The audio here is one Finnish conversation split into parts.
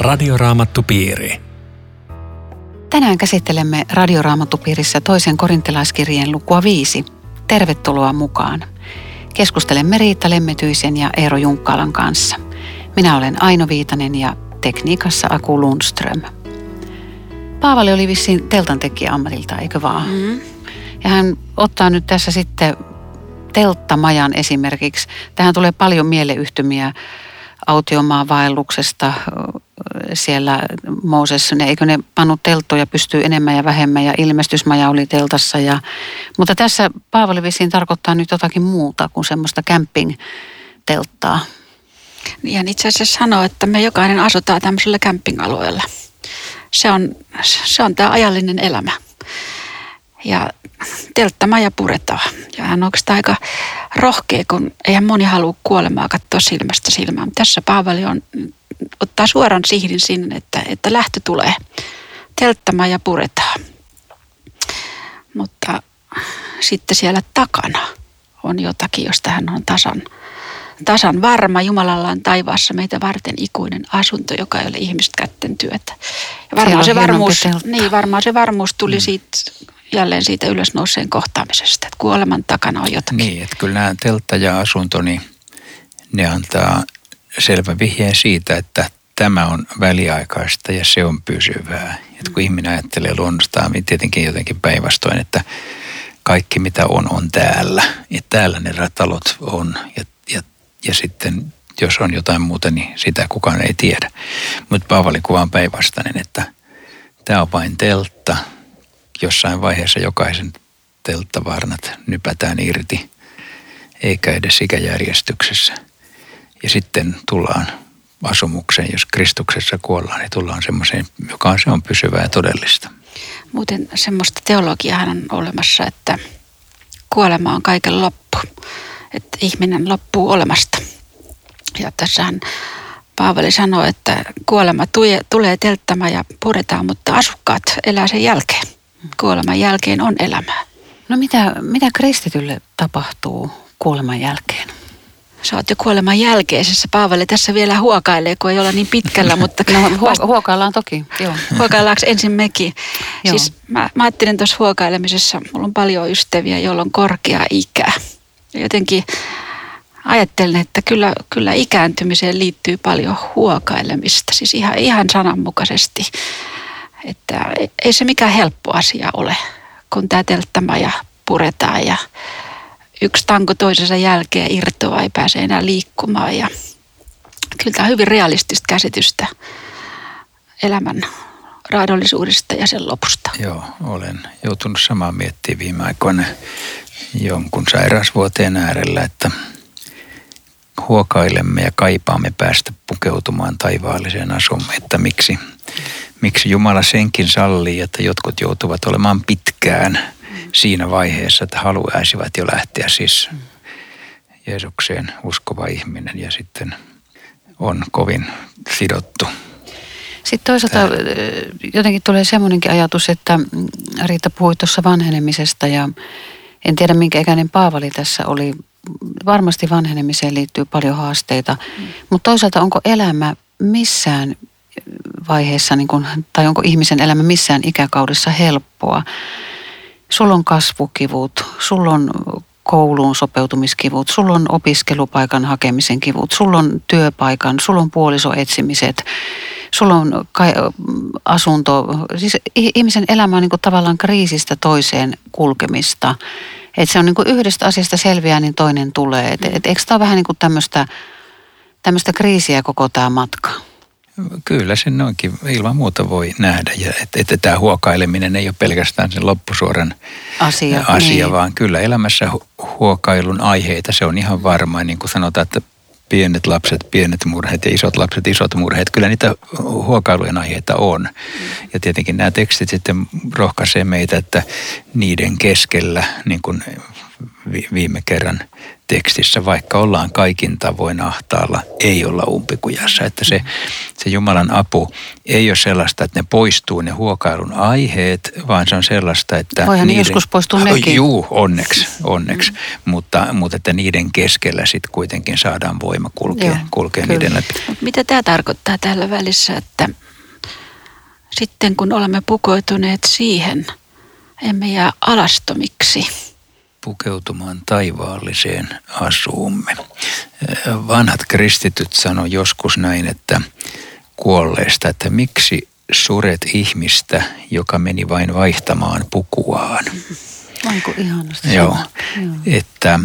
Radioraamattupiiri. Tänään käsittelemme Radioraamattupiirissä toisen korintilaiskirjeen lukua viisi. Tervetuloa mukaan. Keskustelemme Riitta Lemmetyisen ja Eero Junkkaalan kanssa. Minä olen Aino Viitanen ja tekniikassa Aku Lundström. Paavali oli vissiin teltantekijä ammatilta, eikö vaan? Mm. Ja hän ottaa nyt tässä sitten telttamajan esimerkiksi. Tähän tulee paljon mieleyhtymiä autiomaan vaelluksesta siellä Mooses, ne, eikö ne pannut telttoja pystyy enemmän ja vähemmän ja ilmestysmaja oli teltassa. Ja, mutta tässä Paavali vissiin tarkoittaa nyt jotakin muuta kuin semmoista camping-telttaa. Ja itse asiassa sanoo, että me jokainen asutaan tämmöisellä camping-alueella. Se on, se on tämä ajallinen elämä. Ja telttamaja puretaan. Ja hän on oikeastaan aika rohkea, kun eihän moni halua kuolemaa katsoa silmästä silmään. Tässä Paavali on, ottaa suoran sihdin sinne, että, että lähtö tulee. Telttamaja puretaan. Mutta sitten siellä takana on jotakin, josta hän on tasan, tasan varma. Jumalalla on taivaassa meitä varten ikuinen asunto, joka ei ole ihmistä kätten työtä. Ja varmaan se, varmuus, niin, varmaan se varmuus tuli mm. siitä jälleen siitä ylösnouseen kohtaamisesta, että kuoleman takana on jotakin. Niin, että kyllä nämä teltta ja asunto, niin ne antaa selvä vihjeen siitä, että tämä on väliaikaista ja se on pysyvää. Että kun ihminen ajattelee luonnostaan, niin tietenkin jotenkin päinvastoin, että kaikki mitä on, on täällä. Ja täällä ne talot on ja, ja, ja sitten jos on jotain muuta, niin sitä kukaan ei tiedä. Mutta Paavali kuva on päinvastainen, että tämä on vain teltta – jossain vaiheessa jokaisen telttavarnat nypätään irti, eikä edes ikäjärjestyksessä. Ja sitten tullaan asumukseen, jos Kristuksessa kuollaan, niin tullaan semmoiseen, joka on, se on pysyvää ja todellista. Muuten semmoista teologiaa on olemassa, että kuolema on kaiken loppu, että ihminen loppuu olemasta. Ja tässähän Paavali sanoi, että kuolema tulee telttämään ja puretaan, mutta asukkaat elää sen jälkeen kuoleman jälkeen on elämää. No mitä, mitä kristitylle tapahtuu kuoleman jälkeen? Sä oot jo kuoleman jälkeisessä. Paavali tässä vielä huokailee, kun ei olla niin pitkällä. Mutta no, vasta... huokaillaan toki, joo. Huokaillaanko ensin mekin? Joo. Siis mä, mä ajattelin tuossa huokailemisessa, mulla on paljon ystäviä, joilla on korkea ikä. Ja jotenkin ajattelen, että kyllä, kyllä ikääntymiseen liittyy paljon huokailemista. Siis ihan, ihan sananmukaisesti. Että ei se mikään helppo asia ole, kun tämä telttamaja puretaan ja yksi tanko toisensa jälkeen irtoaa, ei pääse enää liikkumaan. Ja kyllä tämä on hyvin realistista käsitystä elämän raadollisuudesta ja sen lopusta. Joo, olen joutunut samaan miettimään viime aikoina jonkun sairausvuoteen äärellä, että huokailemme ja kaipaamme päästä pukeutumaan taivaalliseen asumme, että miksi miksi Jumala senkin sallii, että jotkut joutuvat olemaan pitkään siinä vaiheessa, että haluaisivat jo lähteä siis Jeesukseen uskova ihminen ja sitten on kovin sidottu. Sitten toisaalta Tää. jotenkin tulee semmoinenkin ajatus, että Riitta puhui tuossa vanhenemisesta ja en tiedä minkä ikäinen Paavali tässä oli. Varmasti vanhenemiseen liittyy paljon haasteita, mm. mutta toisaalta onko elämä missään vaiheessa, niin kuin, tai onko ihmisen elämä missään ikäkaudessa helppoa. Sulla on kasvukivut, sulla on kouluun sopeutumiskivut, sulla on opiskelupaikan hakemisen kivut, sulla on työpaikan, sulla on puolisoetsimiset, sulla on asunto. Siis ihmisen elämä on niin kuin tavallaan kriisistä toiseen kulkemista. Että se on niin kuin yhdestä asiasta selviää, niin toinen tulee. Et, et, eikö tämä ole vähän niin kuin tämmöistä, tämmöistä kriisiä koko tämä matka? Kyllä se noinkin ilman muuta voi nähdä. Ja että, että tämä huokaileminen ei ole pelkästään sen loppusuoran asia, asia niin. vaan kyllä elämässä huokailun aiheita, se on ihan varma. Niin kuin sanotaan, että pienet lapset, pienet murheet ja isot lapset, isot murheet. Kyllä niitä huokailujen aiheita on. Ja tietenkin nämä tekstit sitten rohkaisee meitä, että niiden keskellä, niin kuin viime kerran tekstissä, vaikka ollaan kaikin tavoin ahtaalla, ei olla umpikujassa. Että se, se Jumalan apu ei ole sellaista, että ne poistuu ne huokailun aiheet, vaan se on sellaista, että... Voihan niiden, joskus poistua nekin. Juu, onneksi, onneksi. Mm. Mutta, mutta että niiden keskellä sitten kuitenkin saadaan voima kulkea, Joo, kulkea niiden läpi. Mitä tämä tarkoittaa tällä välissä, että sitten kun olemme pukoituneet siihen, emme jää alastomiksi? Pukeutumaan taivaalliseen asuumme. Vanhat kristityt sanoi joskus näin, että kuolleesta, että miksi suret ihmistä, joka meni vain vaihtamaan pukuaan. Onko ihanasti Joo, Joo. että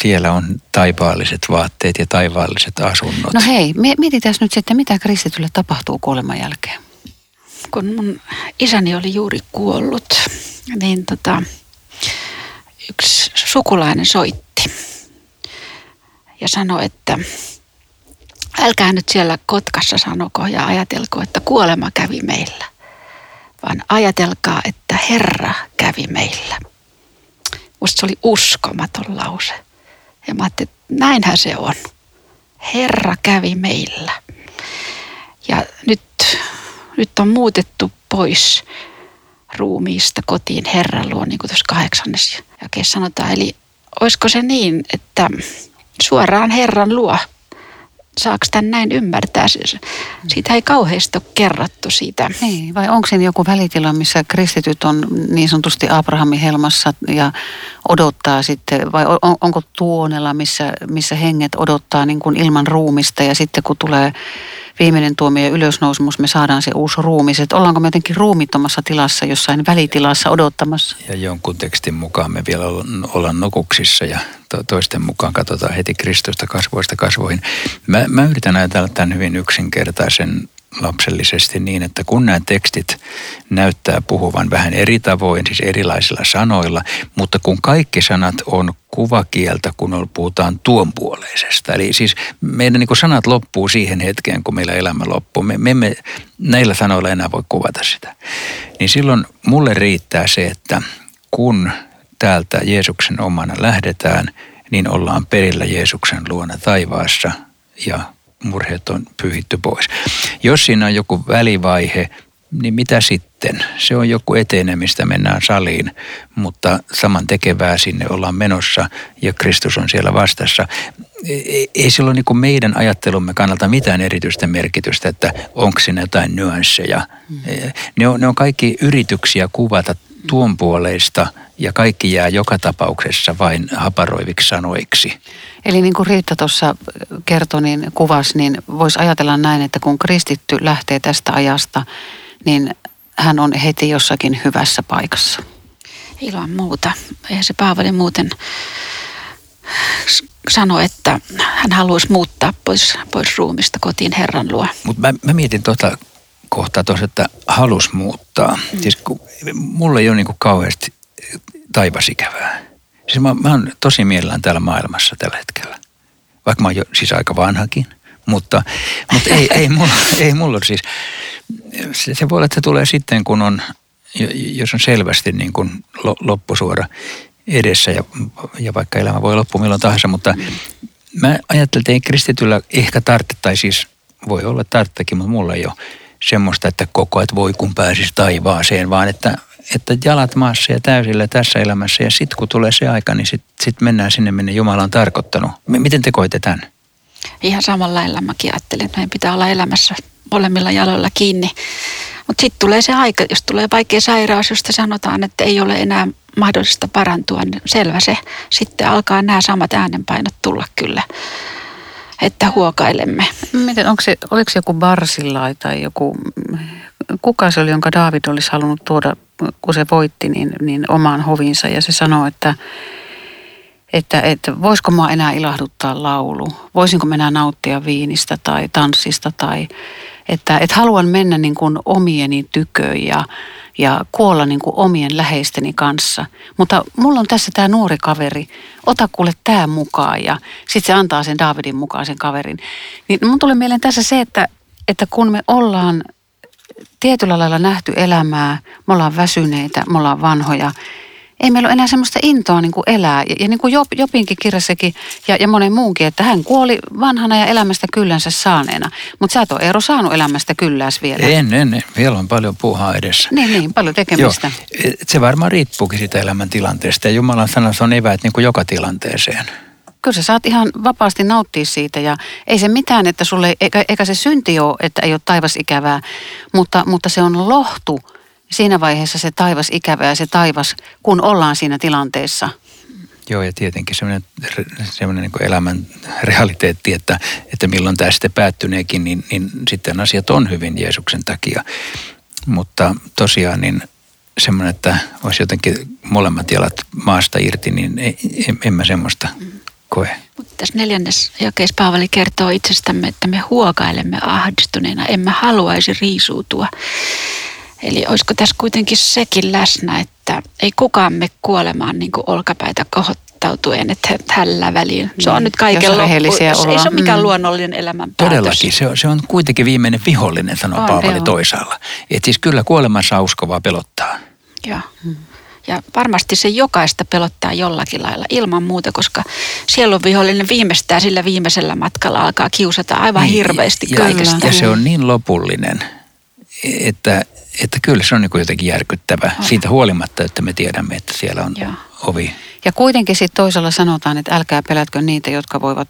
siellä on taivaalliset vaatteet ja taivaalliset asunnot. No hei, mietitään nyt sitten, mitä kristitylle tapahtuu kuoleman jälkeen. Kun mun isäni oli juuri kuollut, niin tota, yksi sukulainen soitti ja sanoi, että älkää nyt siellä Kotkassa sanoko ja ajatelko, että kuolema kävi meillä, vaan ajatelkaa, että Herra kävi meillä. Musta se oli uskomaton lause. Ja mä ajattelin, että näinhän se on. Herra kävi meillä. Ja nyt, nyt on muutettu pois ruumiista kotiin Herran luo, niin kuin tuossa kahdeksannes jakeessa sanotaan. Eli olisiko se niin, että suoraan Herran luo, saako tämän näin ymmärtää? Siitä ei kauheasti ole kerrottu siitä. Niin, vai onko siinä joku välitila, missä kristityt on niin sanotusti Abrahamin helmassa ja odottaa sitten, vai on, onko tuonella, missä, missä henget odottaa niin kuin ilman ruumista ja sitten kun tulee viimeinen tuomio ja ylösnousemus, me saadaan se uusi ruumis. Että ollaanko me jotenkin ruumittomassa tilassa, jossain välitilassa odottamassa? Ja jonkun tekstin mukaan me vielä ollaan nokuksissa ja toisten mukaan katsotaan heti Kristusta kasvoista kasvoihin. Mä, mä yritän ajatella tämän hyvin yksinkertaisen lapsellisesti niin, että kun nämä tekstit näyttää puhuvan vähän eri tavoin, siis erilaisilla sanoilla, mutta kun kaikki sanat on kuvakieltä, kun puhutaan tuonpuoleisesta. Eli siis meidän niin sanat loppuu siihen hetkeen, kun meillä elämä loppuu. Me, me emme näillä sanoilla enää voi kuvata sitä. Niin silloin mulle riittää se, että kun täältä Jeesuksen omana lähdetään, niin ollaan perillä Jeesuksen luona taivaassa ja murheet on pyyhitty pois. Jos siinä on joku välivaihe, niin mitä sitten? Se on joku etenemistä, mennään saliin, mutta saman tekevää sinne ollaan menossa ja Kristus on siellä vastassa. Ei sillä ole niin meidän ajattelumme kannalta mitään erityistä merkitystä, että onko siinä jotain nyansseja. Mm. Ne on, ne on kaikki yrityksiä kuvata tuon puoleista ja kaikki jää joka tapauksessa vain haparoiviksi sanoiksi. Eli niin kuin Riitta tuossa kertoi, niin kuvasi, niin voisi ajatella näin, että kun kristitty lähtee tästä ajasta, niin hän on heti jossakin hyvässä paikassa. Ilman muuta. Eihän se Paavali muuten sano, että hän haluaisi muuttaa pois, pois ruumista kotiin Herran luo. Mutta mä, mä mietin tuota kohtaa tuossa, että halus muuttaa. Mm. Siis kun, mulla ei ole niin kauheasti taivasikävää. Siis mä, mä oon tosi mielellään täällä maailmassa tällä hetkellä. Vaikka mä oon jo siis aika vanhakin. Mutta, mutta ei, ei, mulla, ei mulla siis, se, se voi olla, että se tulee sitten, kun on, jos on selvästi niin kuin loppusuora edessä ja, ja vaikka elämä voi loppua milloin tahansa, mutta mä ajattelin, että ei kristityllä ehkä tarvitse, tai siis voi olla tarttekin, mutta mulla ei ole semmoista, että koko ajan voi kun pääsisi taivaaseen, vaan että, että jalat maassa ja täysillä tässä elämässä ja sitten kun tulee se aika, niin sitten sit mennään sinne, minne Jumala on tarkoittanut. Miten te koitte tämän? Ihan samalla lailla mäkin ajattelin, että meidän pitää olla elämässä molemmilla jaloilla kiinni. Mutta sitten tulee se aika, jos tulee vaikea sairaus, josta sanotaan, että ei ole enää mahdollista parantua, niin selvä se. Sitten alkaa nämä samat äänenpainot tulla kyllä että huokailemme. Miten, onko se, oliko se joku Barsillai tai joku, kuka se oli, jonka David olisi halunnut tuoda, kun se voitti, niin, niin omaan hovinsa ja se sanoi, että että, että voisiko mua enää ilahduttaa laulu, voisinko minä nauttia viinistä tai tanssista tai että, että haluan mennä niin kuin omieni tyköön ja, ja kuolla niin kuin omien läheisteni kanssa. Mutta mulla on tässä tämä nuori kaveri, ota kuule tämä mukaan ja sitten se antaa sen Davidin mukaan sen kaverin. Niin mun tulee mieleen tässä se, että, että kun me ollaan tietyllä lailla nähty elämää, me ollaan väsyneitä, me ollaan vanhoja, ei meillä ole enää semmoista intoa niin kuin elää. Ja, ja niin kuin Jop, Jopinkin kirjassakin ja, ja monen muunkin, että hän kuoli vanhana ja elämästä kyllänsä saaneena. Mutta sä et ole Eero saanut elämästä kylläs vielä. En, en, en. Vielä on paljon puuhaa edessä. Niin, niin, paljon tekemistä. Joo. Se varmaan riippuukin siitä elämäntilanteesta. Ja Jumalan sanassa on eväät niin kuin joka tilanteeseen kyllä sä saat ihan vapaasti nauttia siitä ja ei se mitään, että sulle, eikä, eikä se synti ole, että ei ole taivas ikävää, mutta, mutta se on lohtu siinä vaiheessa se taivas ikävää ja se taivas, kun ollaan siinä tilanteessa. Joo, ja tietenkin semmoinen, semmoinen niin elämän realiteetti, että, että milloin tämä sitten päättyneekin, niin, niin sitten asiat on hyvin Jeesuksen takia. Mutta tosiaan niin semmoinen, että olisi jotenkin molemmat jalat maasta irti, niin en, en mä semmoista koe. Mutta tässä neljännes jakeessa Paavali kertoo itsestämme, että me huokailemme ahdistuneena, emme haluaisi riisuutua. Eli olisiko tässä kuitenkin sekin läsnä, että ei kukaan me kuolemaan niin kuin olkapäitä kohottautuen, että tällä väliin. Se on niin. nyt kaiken loppu. Ei se ole mikään mm. luonnollinen elämän päätös. Todellakin, se on, se on kuitenkin viimeinen vihollinen, sanoo on, Paavali joo. toisaalla. Että siis kyllä kuolemassa uskovaa pelottaa. Joo. Mm. Ja varmasti se jokaista pelottaa jollakin lailla ilman muuta, koska sielun vihollinen viimeistään sillä viimeisellä matkalla alkaa kiusata aivan niin, hirveästi ja, kaikesta. Ja se on niin lopullinen, että, että kyllä se on niin jotenkin järkyttävä on. siitä huolimatta, että me tiedämme, että siellä on Joo. ovi. Ja kuitenkin sitten toisella sanotaan, että älkää pelätkö niitä, jotka voivat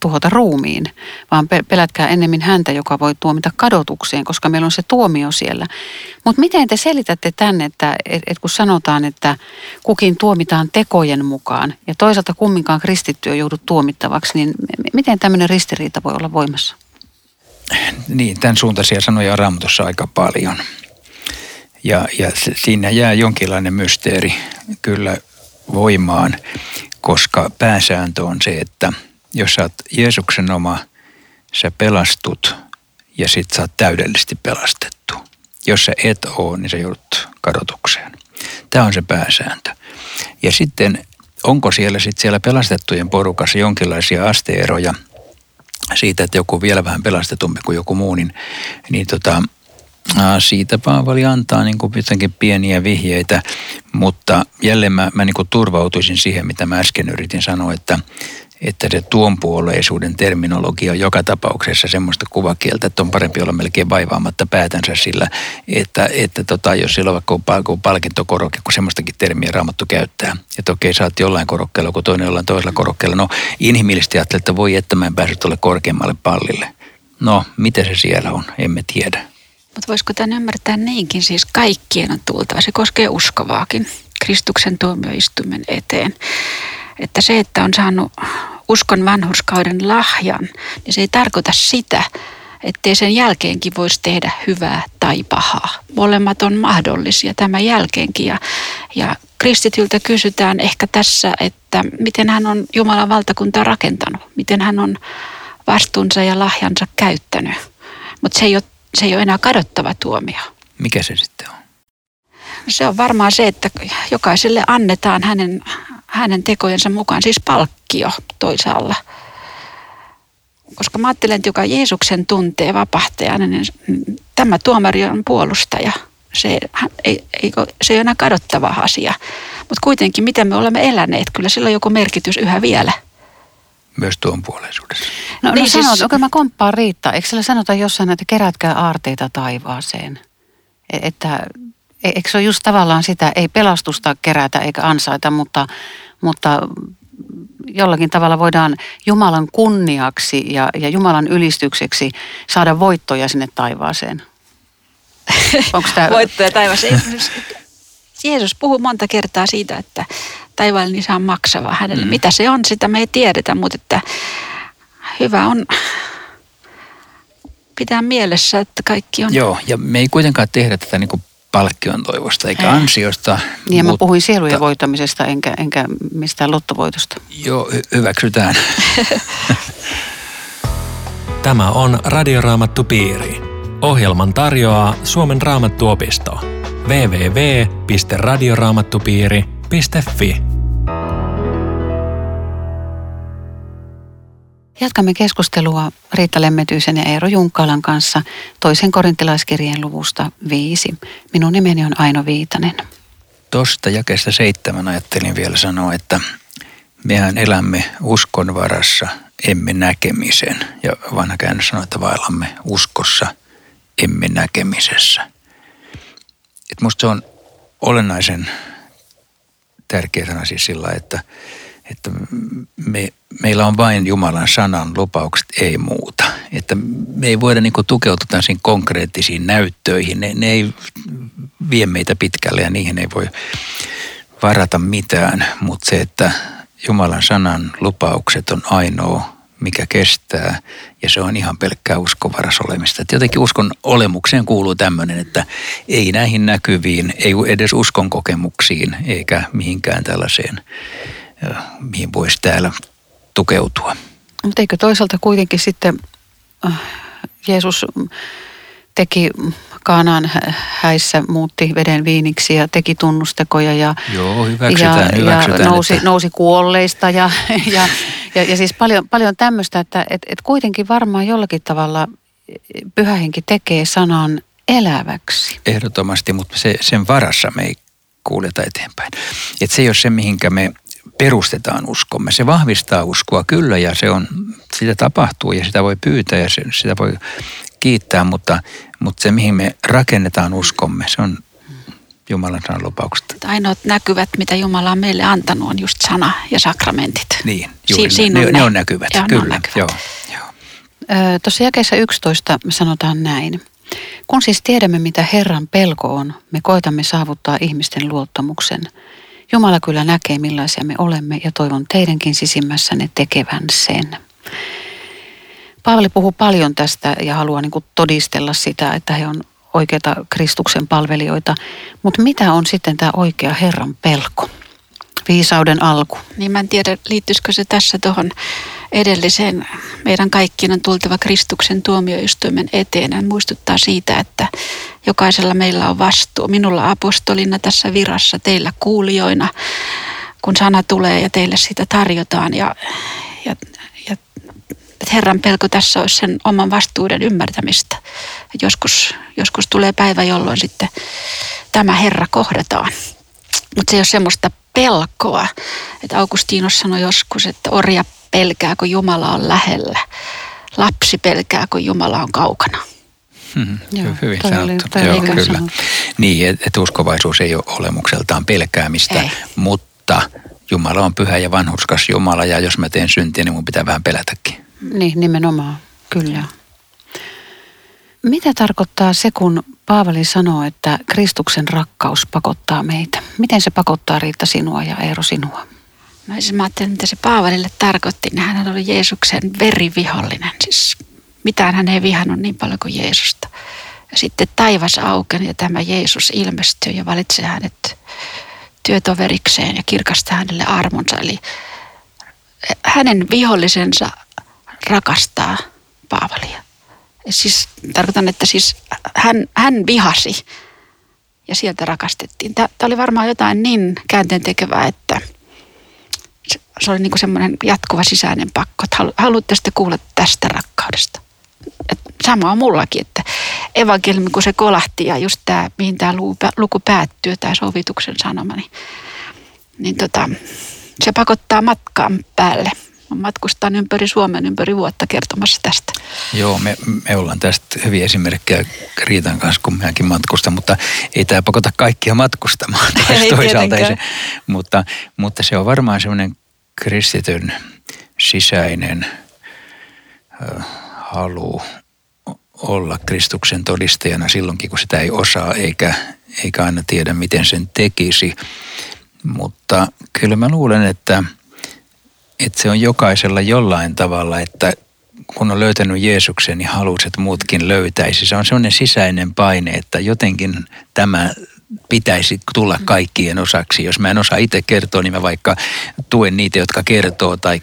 tuhota ruumiin, vaan pelätkää ennemmin häntä, joka voi tuomita kadotukseen, koska meillä on se tuomio siellä. Mutta miten te selitätte tänne, että et, et kun sanotaan, että kukin tuomitaan tekojen mukaan ja toisaalta kumminkaan kristittyä joudut tuomittavaksi, niin miten tämmöinen ristiriita voi olla voimassa? Niin, tämän suuntaisia sanoja on Raamatussa aika paljon. Ja, ja siinä jää jonkinlainen mysteeri kyllä voimaan, koska pääsääntö on se, että jos sä oot Jeesuksen oma, sä pelastut ja sit sä oot täydellisesti pelastettu. Jos sä et oo, niin sä joudut kadotukseen. Tämä on se pääsääntö. Ja sitten onko siellä sitten siellä pelastettujen porukassa jonkinlaisia asteeroja siitä, että joku vielä vähän pelastetumpi kuin joku muu, niin, niin tota, siitä Paavali antaa niin kuin jotenkin pieniä vihjeitä, mutta jälleen mä, mä niin kuin turvautuisin siihen, mitä mä äsken yritin sanoa, että, että se tuonpuoleisuuden terminologia on joka tapauksessa semmoista kuvakieltä, että on parempi olla melkein vaivaamatta päätänsä sillä, että, että tota, jos sillä on vaikka on palkintokorokke, kun semmoistakin termiä raamattu käyttää. Että okei, sä oot jollain korokkeella, kun toinen jollain toisella korokkeella. No inhimillisesti ajattelee, että voi että mä en päässyt tuolle korkeammalle pallille. No, mitä se siellä on, emme tiedä. Mutta voisiko tämän ymmärtää niinkin, siis kaikkien on tultava. Se koskee uskovaakin Kristuksen tuomioistuimen eteen. Että se, että on saanut uskon vanhurskauden lahjan, niin se ei tarkoita sitä, ettei sen jälkeenkin voisi tehdä hyvää tai pahaa. Molemmat on mahdollisia tämän jälkeenkin. Ja, ja kristityltä kysytään ehkä tässä, että miten hän on Jumalan valtakuntaa rakentanut, miten hän on vastuunsa ja lahjansa käyttänyt. Mutta se ei ole se ei ole enää kadottava tuomio. Mikä se sitten on? Se on varmaan se, että jokaiselle annetaan hänen, hänen tekojensa mukaan, siis palkkio toisaalla. Koska mä ajattelen, että joka Jeesuksen tuntee vapahtajana, niin tämä tuomari on puolustaja. Se ei, ei, se ei ole enää kadottava asia. Mutta kuitenkin, miten me olemme eläneet, kyllä sillä on joku merkitys yhä vielä – myös tuon puoleisuudessa. No, no niin, sanot, siis... okei mä komppaan Riitta. Eikö siellä sanota jossain, että kerätkää aarteita taivaaseen? E- että eikö se ole just tavallaan sitä, ei pelastusta kerätä eikä ansaita, mutta, mutta jollakin tavalla voidaan Jumalan kunniaksi ja, ja Jumalan ylistykseksi saada voittoja sinne taivaaseen. Onko tämä... voittoja taivaaseen. Jeesus puhuu monta kertaa siitä, että taivaallinen isä on maksava hänelle. Mm. Mitä se on, sitä me ei tiedetä, mutta että hyvä on pitää mielessä, että kaikki on... Joo, ja me ei kuitenkaan tehdä tätä niin kuin palkkion toivosta eikä ansiosta. Niin, mutta... mä puhuin sielujen voittamisesta enkä, enkä mistään lottovoitosta. Joo, hy- hyväksytään. Tämä on Radioraamattu Piiri. Ohjelman tarjoaa Suomen raamattuopisto. www.radioraamattupiiri.com Jatkamme keskustelua Riitta Lemmetyisen ja Eero Junkkalan kanssa toisen korintilaiskirjeen luvusta viisi. Minun nimeni on Aino Viitanen. Tuosta jakeesta seitsemän ajattelin vielä sanoa, että mehän elämme uskon varassa, emme näkemisen. Ja vanha käännös sanoo, että vaellamme uskossa, emme näkemisessä. Et musta se on olennaisen tärkeä sana siis sillä, että, että me, meillä on vain Jumalan sanan lupaukset, ei muuta. Että me ei voida niin tukeutua tämmöisiin konkreettisiin näyttöihin. Ne, ne ei vie meitä pitkälle ja niihin ei voi varata mitään. Mutta se, että Jumalan sanan lupaukset on ainoa, mikä kestää ja se on ihan pelkkää uskonvaras olemista. Et jotenkin uskon olemukseen kuuluu tämmöinen, että ei näihin näkyviin, ei edes uskon kokemuksiin eikä mihinkään tällaiseen, mihin voisi täällä tukeutua. Mutta eikö toisaalta kuitenkin sitten äh, Jeesus teki Kaanaan häissä, muutti veden viiniksi ja teki tunnustekoja ja, Joo, hyväksytään, ja, hyväksytään, ja nousi, että... nousi kuolleista ja, ja, ja, ja siis paljon, paljon tämmöistä, että et, et kuitenkin varmaan jollakin tavalla pyhähenki tekee sanan eläväksi. Ehdottomasti, mutta se, sen varassa me ei kuuleta eteenpäin. Et se ei ole se, mihinkä me perustetaan uskomme. Se vahvistaa uskoa kyllä ja se on, sitä tapahtuu ja sitä voi pyytää ja se, sitä voi kiittää, mutta, mutta se mihin me rakennetaan uskomme, se on Jumalan sanan lupaukset. Ainoat näkyvät, mitä Jumala on meille antanut, on just sana ja sakramentit. Niin, juuri si- ne, ne, ne on näkyvät, Joo, kyllä. On näkyvät. Joo, joo. Tuossa jakeessa 11 me sanotaan näin. Kun siis tiedämme, mitä Herran pelko on, me koitamme saavuttaa ihmisten luottamuksen. Jumala kyllä näkee, millaisia me olemme ja toivon teidänkin sisimmässänne tekevän sen. Paavali puhuu paljon tästä ja haluaa niin todistella sitä, että he on oikeita Kristuksen palvelijoita. Mutta mitä on sitten tämä oikea Herran pelko? Viisauden alku. Niin mä en tiedä, liittyisikö se tässä tuohon edelliseen. Meidän kaikkien on tultava Kristuksen tuomioistuimen eteen. Hän muistuttaa siitä, että jokaisella meillä on vastuu. Minulla apostolina tässä virassa, teillä kuulijoina, kun sana tulee ja teille sitä tarjotaan. Ja, ja että Herran pelko tässä olisi sen oman vastuuden ymmärtämistä. Joskus, joskus tulee päivä, jolloin sitten tämä Herra kohdataan. Mutta se ei ole semmoista pelkoa. Että Augustinus sanoi joskus, että orja pelkää, kun Jumala on lähellä. Lapsi pelkää, kun Jumala on kaukana. Hmm, Joo, hyvin sanottu. Joo, kyllä. Sanottu. Niin, että et uskovaisuus ei ole olemukseltaan pelkäämistä, ei. mutta Jumala on pyhä ja vanhurskas Jumala ja jos mä teen syntiä, niin mun pitää vähän pelätäkin. Niin, nimenomaan, kyllä. Mitä tarkoittaa se, kun Paavali sanoo, että Kristuksen rakkaus pakottaa meitä? Miten se pakottaa Riitta sinua ja Eero sinua? No siis mä ajattelin, mitä se Paavalille tarkoitti. Niin hän oli Jeesuksen verivihollinen. Siis mitään hän ei vihannut niin paljon kuin Jeesusta. Ja sitten taivas aukeni ja tämä Jeesus ilmestyy ja valitsee hänet työtoverikseen ja kirkastaa hänelle armonsa. Eli hänen vihollisensa rakastaa Paavalia. Siis tarkoitan, että siis hän, hän vihasi ja sieltä rakastettiin. Tämä oli varmaan jotain niin käänteen tekevää, että se oli niin semmoinen jatkuva sisäinen pakko, haluatte kuulla tästä rakkaudesta. Sama on mullakin, että evankeliumi kun se kolahti ja just tämä, mihin tämä luku päättyy, tämä sovituksen sanoma, niin, niin tota, se pakottaa matkaan päälle – matkustan ympäri Suomen ympäri vuotta kertomassa tästä. Joo, me, me ollaan tästä hyviä esimerkkejä Riitan kanssa, kun meidänkin matkusta, mutta ei tämä pakota kaikkia matkustamaan ei toisaalta. Ei se, mutta, mutta se on varmaan semmoinen kristityn sisäinen ö, halu olla Kristuksen todistajana silloinkin, kun sitä ei osaa eikä, eikä aina tiedä, miten sen tekisi. Mutta kyllä mä luulen, että – että se on jokaisella jollain tavalla, että kun on löytänyt Jeesuksen, niin halusi, että muutkin löytäisi. Se on sellainen sisäinen paine, että jotenkin tämä pitäisi tulla kaikkien osaksi. Jos mä en osaa itse kertoa, niin mä vaikka tuen niitä, jotka kertoo, tai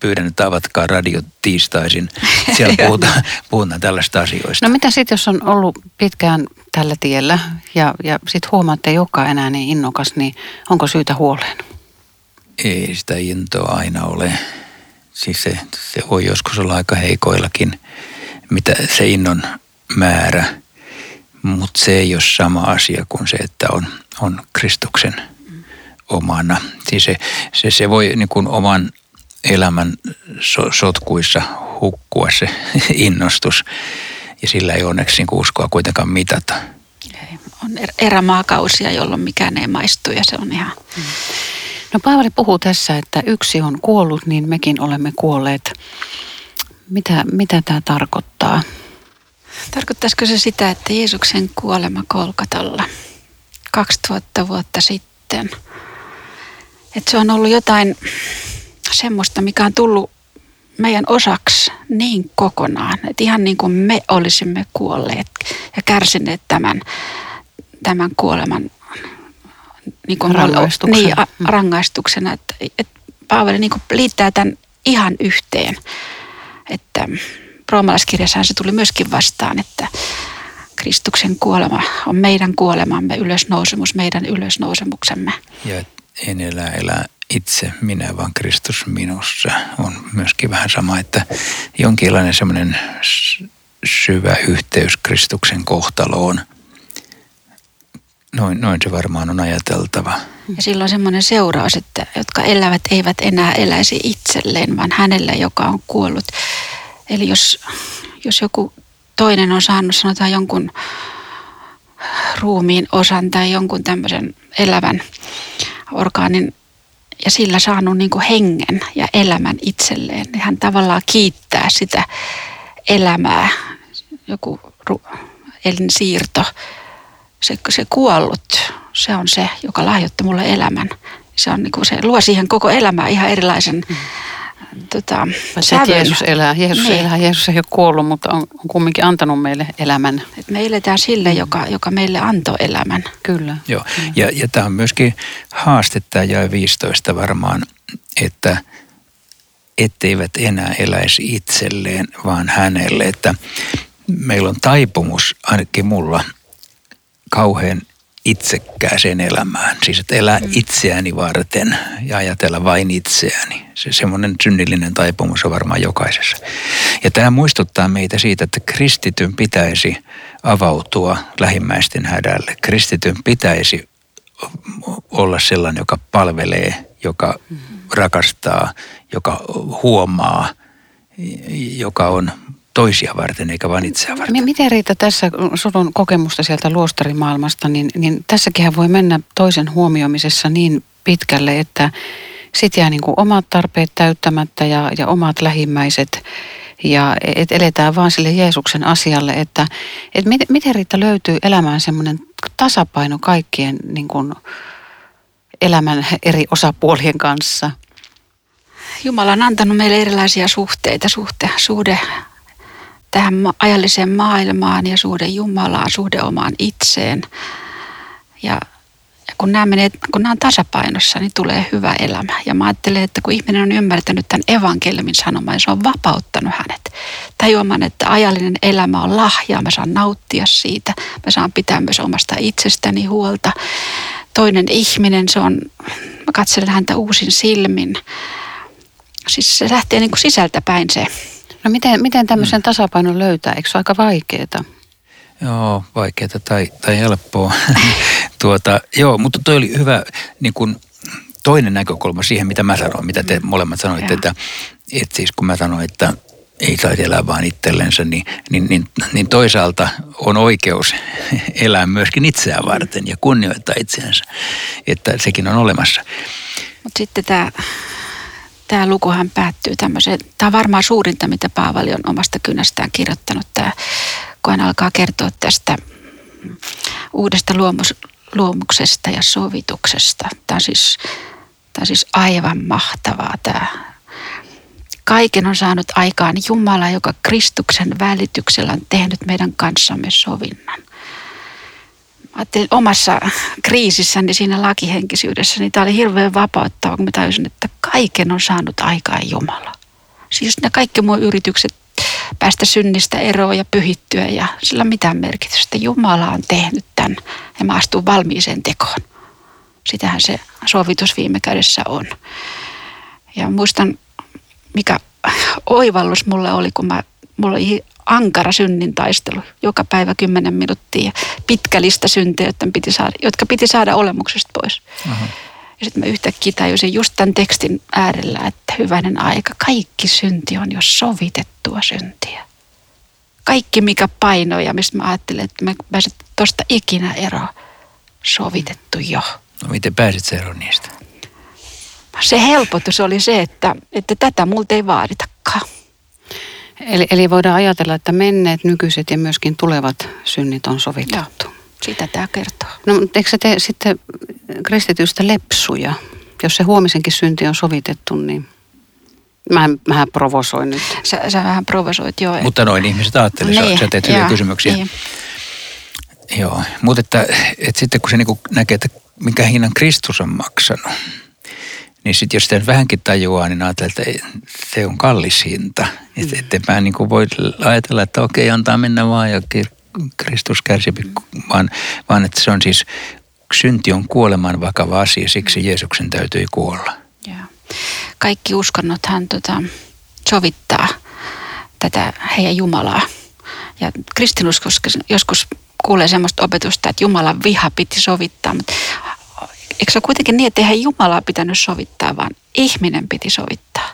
pyydän, että avatkaa radio tiistaisin. Siellä puhutaan, puhutaan tällaista asioista. No mitä sitten, jos on ollut pitkään tällä tiellä ja, ja sitten huomaatte, että ei olekaan enää niin innokas, niin onko syytä huoleen? Ei sitä intoa aina ole. Siis se, se voi joskus olla aika heikoillakin, mitä se innon määrä. Mutta se ei ole sama asia kuin se, että on, on Kristuksen omana. Siis se, se, se voi niin kuin oman elämän so, sotkuissa hukkua se innostus ja sillä ei onneksi niin uskoa kuitenkaan mitata. Ei. On er-, erämaakausia, jolloin mikään ei maistu ja se on ihan... Mm. No Paavali puhuu tässä, että yksi on kuollut, niin mekin olemme kuolleet. Mitä, mitä tämä tarkoittaa? Tarkoittaisiko se sitä, että Jeesuksen kuolema Kolkatalla 2000 vuotta sitten, että se on ollut jotain semmoista, mikä on tullut meidän osaksi niin kokonaan, että ihan niin kuin me olisimme kuolleet ja kärsineet tämän, tämän kuoleman niin kuin rangaistuksena. Niin, a, mm. rangaistuksena. Että, että Paavali niin kuin liittää tämän ihan yhteen. Että roomalaiskirjassahan se tuli myöskin vastaan, että Kristuksen kuolema on meidän kuolemamme, ylösnousemus meidän ylösnousemuksemme. Ja en elä, elä itse minä, vaan Kristus minussa on myöskin vähän sama, että jonkinlainen semmoinen syvä yhteys Kristuksen kohtaloon. Noin, noin se varmaan on ajateltava. Ja silloin semmoinen seuraus, että jotka elävät eivät enää eläisi itselleen, vaan hänelle, joka on kuollut. Eli jos, jos joku toinen on saanut sanotaan jonkun ruumiin osan tai jonkun tämmöisen elävän orgaanin ja sillä saanut niin kuin hengen ja elämän itselleen, niin hän tavallaan kiittää sitä elämää, joku elinsiirto, se, se kuollut, se on se, joka lahjoitti mulle elämän. Se, on niin kuin se luo siihen koko elämään ihan erilaisen mm tota, se, että Jeesus elää. Jeesus niin. elää. Jeesus ei ole kuollut, mutta on, on kumminkin antanut meille elämän. Et me eletään sille, joka, joka meille antoi elämän. Kyllä. Joo. Ja, ja tämä on myöskin haaste, tämä jäi 15 varmaan, että etteivät enää eläisi itselleen, vaan hänelle. Että meillä on taipumus, ainakin mulla, kauhean itsekkääseen elämään. Siis että elää mm. itseäni varten ja ajatella vain itseäni. Se semmoinen synnillinen taipumus on varmaan jokaisessa. Ja tämä muistuttaa meitä siitä, että kristityn pitäisi avautua lähimmäisten hädälle. Kristityn pitäisi olla sellainen, joka palvelee, joka mm. rakastaa, joka huomaa, joka on toisia varten eikä vain itseä varten. Miten Riita tässä, sun kokemusta sieltä luostarimaailmasta, niin, niin tässäkin voi mennä toisen huomioimisessa niin pitkälle, että sit jää niin kuin omat tarpeet täyttämättä ja, ja omat lähimmäiset ja et eletään vaan sille Jeesuksen asialle, että et miten, miten Riitta löytyy elämään semmoinen tasapaino kaikkien niin kuin elämän eri osapuolien kanssa? Jumala on antanut meille erilaisia suhteita, suhte, suhde tähän ajalliseen maailmaan ja suhde Jumalaan, suhde omaan itseen. Ja, kun, nämä menee, kun nämä on tasapainossa, niin tulee hyvä elämä. Ja mä ajattelen, että kun ihminen on ymmärtänyt tämän evankeliumin sanoman, niin se on vapauttanut hänet. Tajuamaan, että ajallinen elämä on lahja, mä saan nauttia siitä. Mä saan pitää myös omasta itsestäni huolta. Toinen ihminen, se on, mä katselen häntä uusin silmin. Siis se lähtee niin kuin sisältä päin se No miten, miten tämmöisen mm. tasapainon löytää? Eikö se ole aika vaikeaa? Joo, vaikeaa tai, tai helppoa. tuota, joo, mutta toi oli hyvä niin kun, toinen näkökulma siihen, mitä mä sanoin, mitä te mm. molemmat sanoitte, että, että siis kun mä sanoin, että ei saisi elää vaan itsellensä, niin, niin, niin, niin toisaalta on oikeus elää myöskin itseään varten ja kunnioittaa itseänsä, että sekin on olemassa. Mutta sitten tämä tämä lukuhan päättyy tämmöiseen, tämä on varmaan suurinta, mitä Paavali on omasta kynästään kirjoittanut, tämä, kun hän alkaa kertoa tästä uudesta luomus, luomuksesta ja sovituksesta. Tämä on siis, tämä on siis aivan mahtavaa tämä. Kaiken on saanut aikaan Jumala, joka Kristuksen välityksellä on tehnyt meidän kanssamme sovinnan ajattelin omassa kriisissäni siinä lakihenkisyydessä, niin tämä oli hirveän vapauttava, kun mä tajusin, että kaiken on saanut aikaan Jumala. Siis ne kaikki mun yritykset päästä synnistä eroon ja pyhittyä ja sillä on mitään merkitystä. Jumala on tehnyt tämän ja mä astun valmiiseen tekoon. Sitähän se sovitus viime kädessä on. Ja muistan, mikä oivallus mulla oli, kun mä, mulla oli ankara synnin taistelu. Joka päivä kymmenen minuuttia ja pitkä lista syntejä, jotka piti saada, jotka piti saada olemuksesta pois. Uh-huh. Ja sitten mä yhtäkkiä tajusin just tämän tekstin äärellä, että hyvänen aika, kaikki synti on jo sovitettua syntiä. Kaikki mikä paino ja mistä mä ajattelin, että mä pääsen tuosta ikinä eroon, sovitettu jo. No miten pääsit eroon niistä? Se helpotus oli se, että, että tätä multa ei vaaditakaan. Eli, eli voidaan ajatella, että menneet, nykyiset ja myöskin tulevat synnit on sovitettu. Joo, sitä tämä kertoo. No, mutta eikö se tee sitten kristitystä lepsuja? Jos se huomisenkin synti on sovitettu, niin Mä, mähän provosoin nyt. Sä, sä vähän provosoit, joo. Mutta noin ihmiset ajattelee, niin, sä teet hyviä kysymyksiä. Niin. Joo, mutta että, että sitten kun se niin näkee, että minkä hinnan Kristus on maksanut, niin sitten jos sitä vähänkin tajuaa, niin ajattelee, että se on kallis hinta. Mm. Että et mä niin voi ajatella, että okei, antaa mennä vaan ja Kristus kärsi, vaan, vaan että se on siis, synti on kuoleman vakava asia, siksi Jeesuksen täytyy kuolla. Ja. Kaikki uskonnothan tota, sovittaa tätä heidän Jumalaa. Ja kristinuskossa joskus kuulee sellaista opetusta, että Jumalan viha piti sovittaa, mutta eikö se ole kuitenkin niin, että eihän Jumalaa pitänyt sovittaa, vaan ihminen piti sovittaa.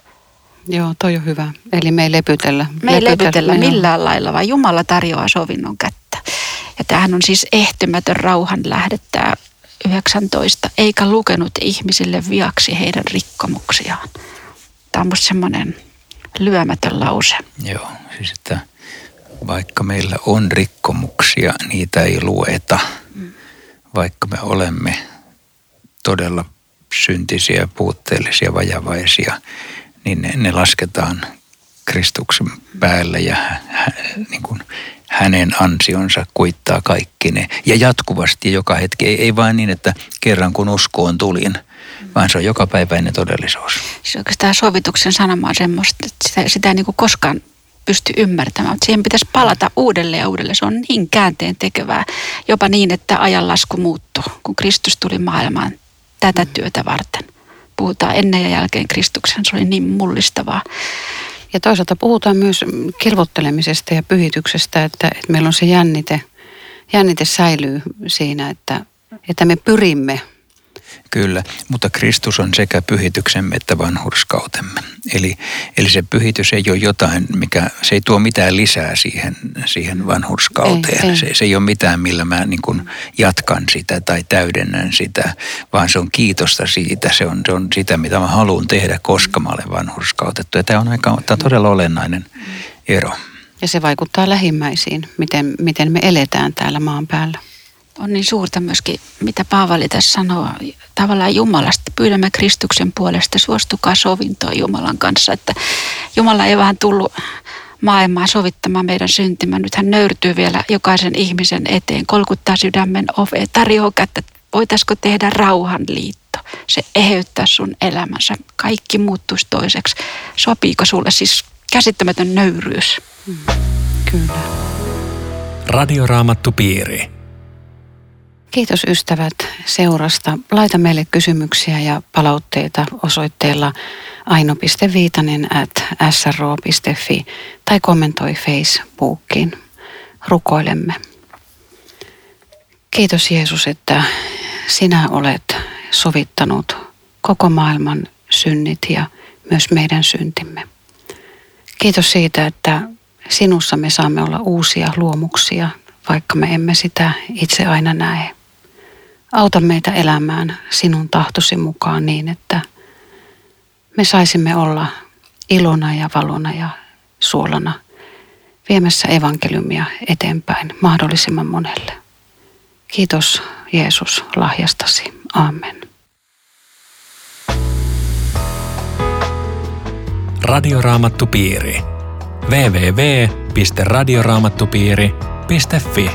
Joo, toi on hyvä. Eli me ei lepytellä. Me ei lepytellä, lepytellä millään lailla, vaan Jumala tarjoaa sovinnon kättä. Ja tämähän on siis ehtymätön rauhan lähdettää 19, eikä lukenut ihmisille viaksi heidän rikkomuksiaan. Tämä on musta semmoinen lyömätön lause. Joo, siis että vaikka meillä on rikkomuksia, niitä ei lueta. Mm. Vaikka me olemme todella syntisiä, puutteellisia, vajavaisia, niin ne, ne lasketaan Kristuksen päälle ja hä, niin kuin hänen ansionsa kuittaa kaikki ne. Ja jatkuvasti joka hetki, ei, ei vain niin, että kerran kun uskoon tulin, vaan se on joka päiväinen todellisuus. Siis oikeastaan sovituksen sanoma on semmoista, että sitä, sitä ei niin kuin koskaan pysty ymmärtämään, mutta siihen pitäisi palata uudelleen ja uudelleen. Se on niin käänteen tekevää, jopa niin, että ajanlasku muuttuu, kun Kristus tuli maailmaan tätä työtä varten. Puhutaan ennen ja jälkeen Kristuksen, se oli niin mullistavaa. Ja toisaalta puhutaan myös kilvottelemisesta ja pyhityksestä, että, että meillä on se jännite, jännite säilyy siinä, että, että me pyrimme Kyllä, mutta Kristus on sekä pyhityksemme että vanhurskautemme. Eli, eli se pyhitys ei ole jotain, mikä, se ei tuo mitään lisää siihen, siihen vanhurskauteen. Ei, ei. Se, se ei ole mitään, millä mä niin kuin jatkan sitä tai täydennän sitä, vaan se on kiitosta siitä. Se on, se on sitä, mitä mä haluan tehdä, koska mä olen vanhurskautettu. Ja tämä on, aika, tämä on todella olennainen ero. Ja se vaikuttaa lähimmäisiin, miten, miten me eletään täällä maan päällä on niin suurta myöskin, mitä Paavali tässä sanoo, tavallaan Jumalasta. Pyydämme Kristuksen puolesta, suostukaa sovintoon Jumalan kanssa, että Jumala ei vähän tullut maailmaa sovittamaan meidän syntymään. Nyt hän nöyrtyy vielä jokaisen ihmisen eteen, kolkuttaa sydämen ove, tarjoaa kättä, voitaisiko tehdä rauhanliitto. Se eheyttää sun elämänsä. Kaikki muuttuisi toiseksi. Sopiiko sulle siis käsittämätön nöyryys? Mm, kyllä. Radioraamattu piiri. Kiitos ystävät seurasta. Laita meille kysymyksiä ja palautteita osoitteella aino.viitanen at sro.fi tai kommentoi Facebookiin. Rukoilemme. Kiitos Jeesus, että sinä olet sovittanut koko maailman synnit ja myös meidän syntimme. Kiitos siitä, että sinussa me saamme olla uusia luomuksia, vaikka me emme sitä itse aina näe. Auta meitä elämään sinun tahtosi mukaan niin, että me saisimme olla ilona ja valona ja suolana viemässä evankeliumia eteenpäin mahdollisimman monelle. Kiitos Jeesus lahjastasi. Amen. Radioraamattupiiri. www.radioraamattupiiri.fi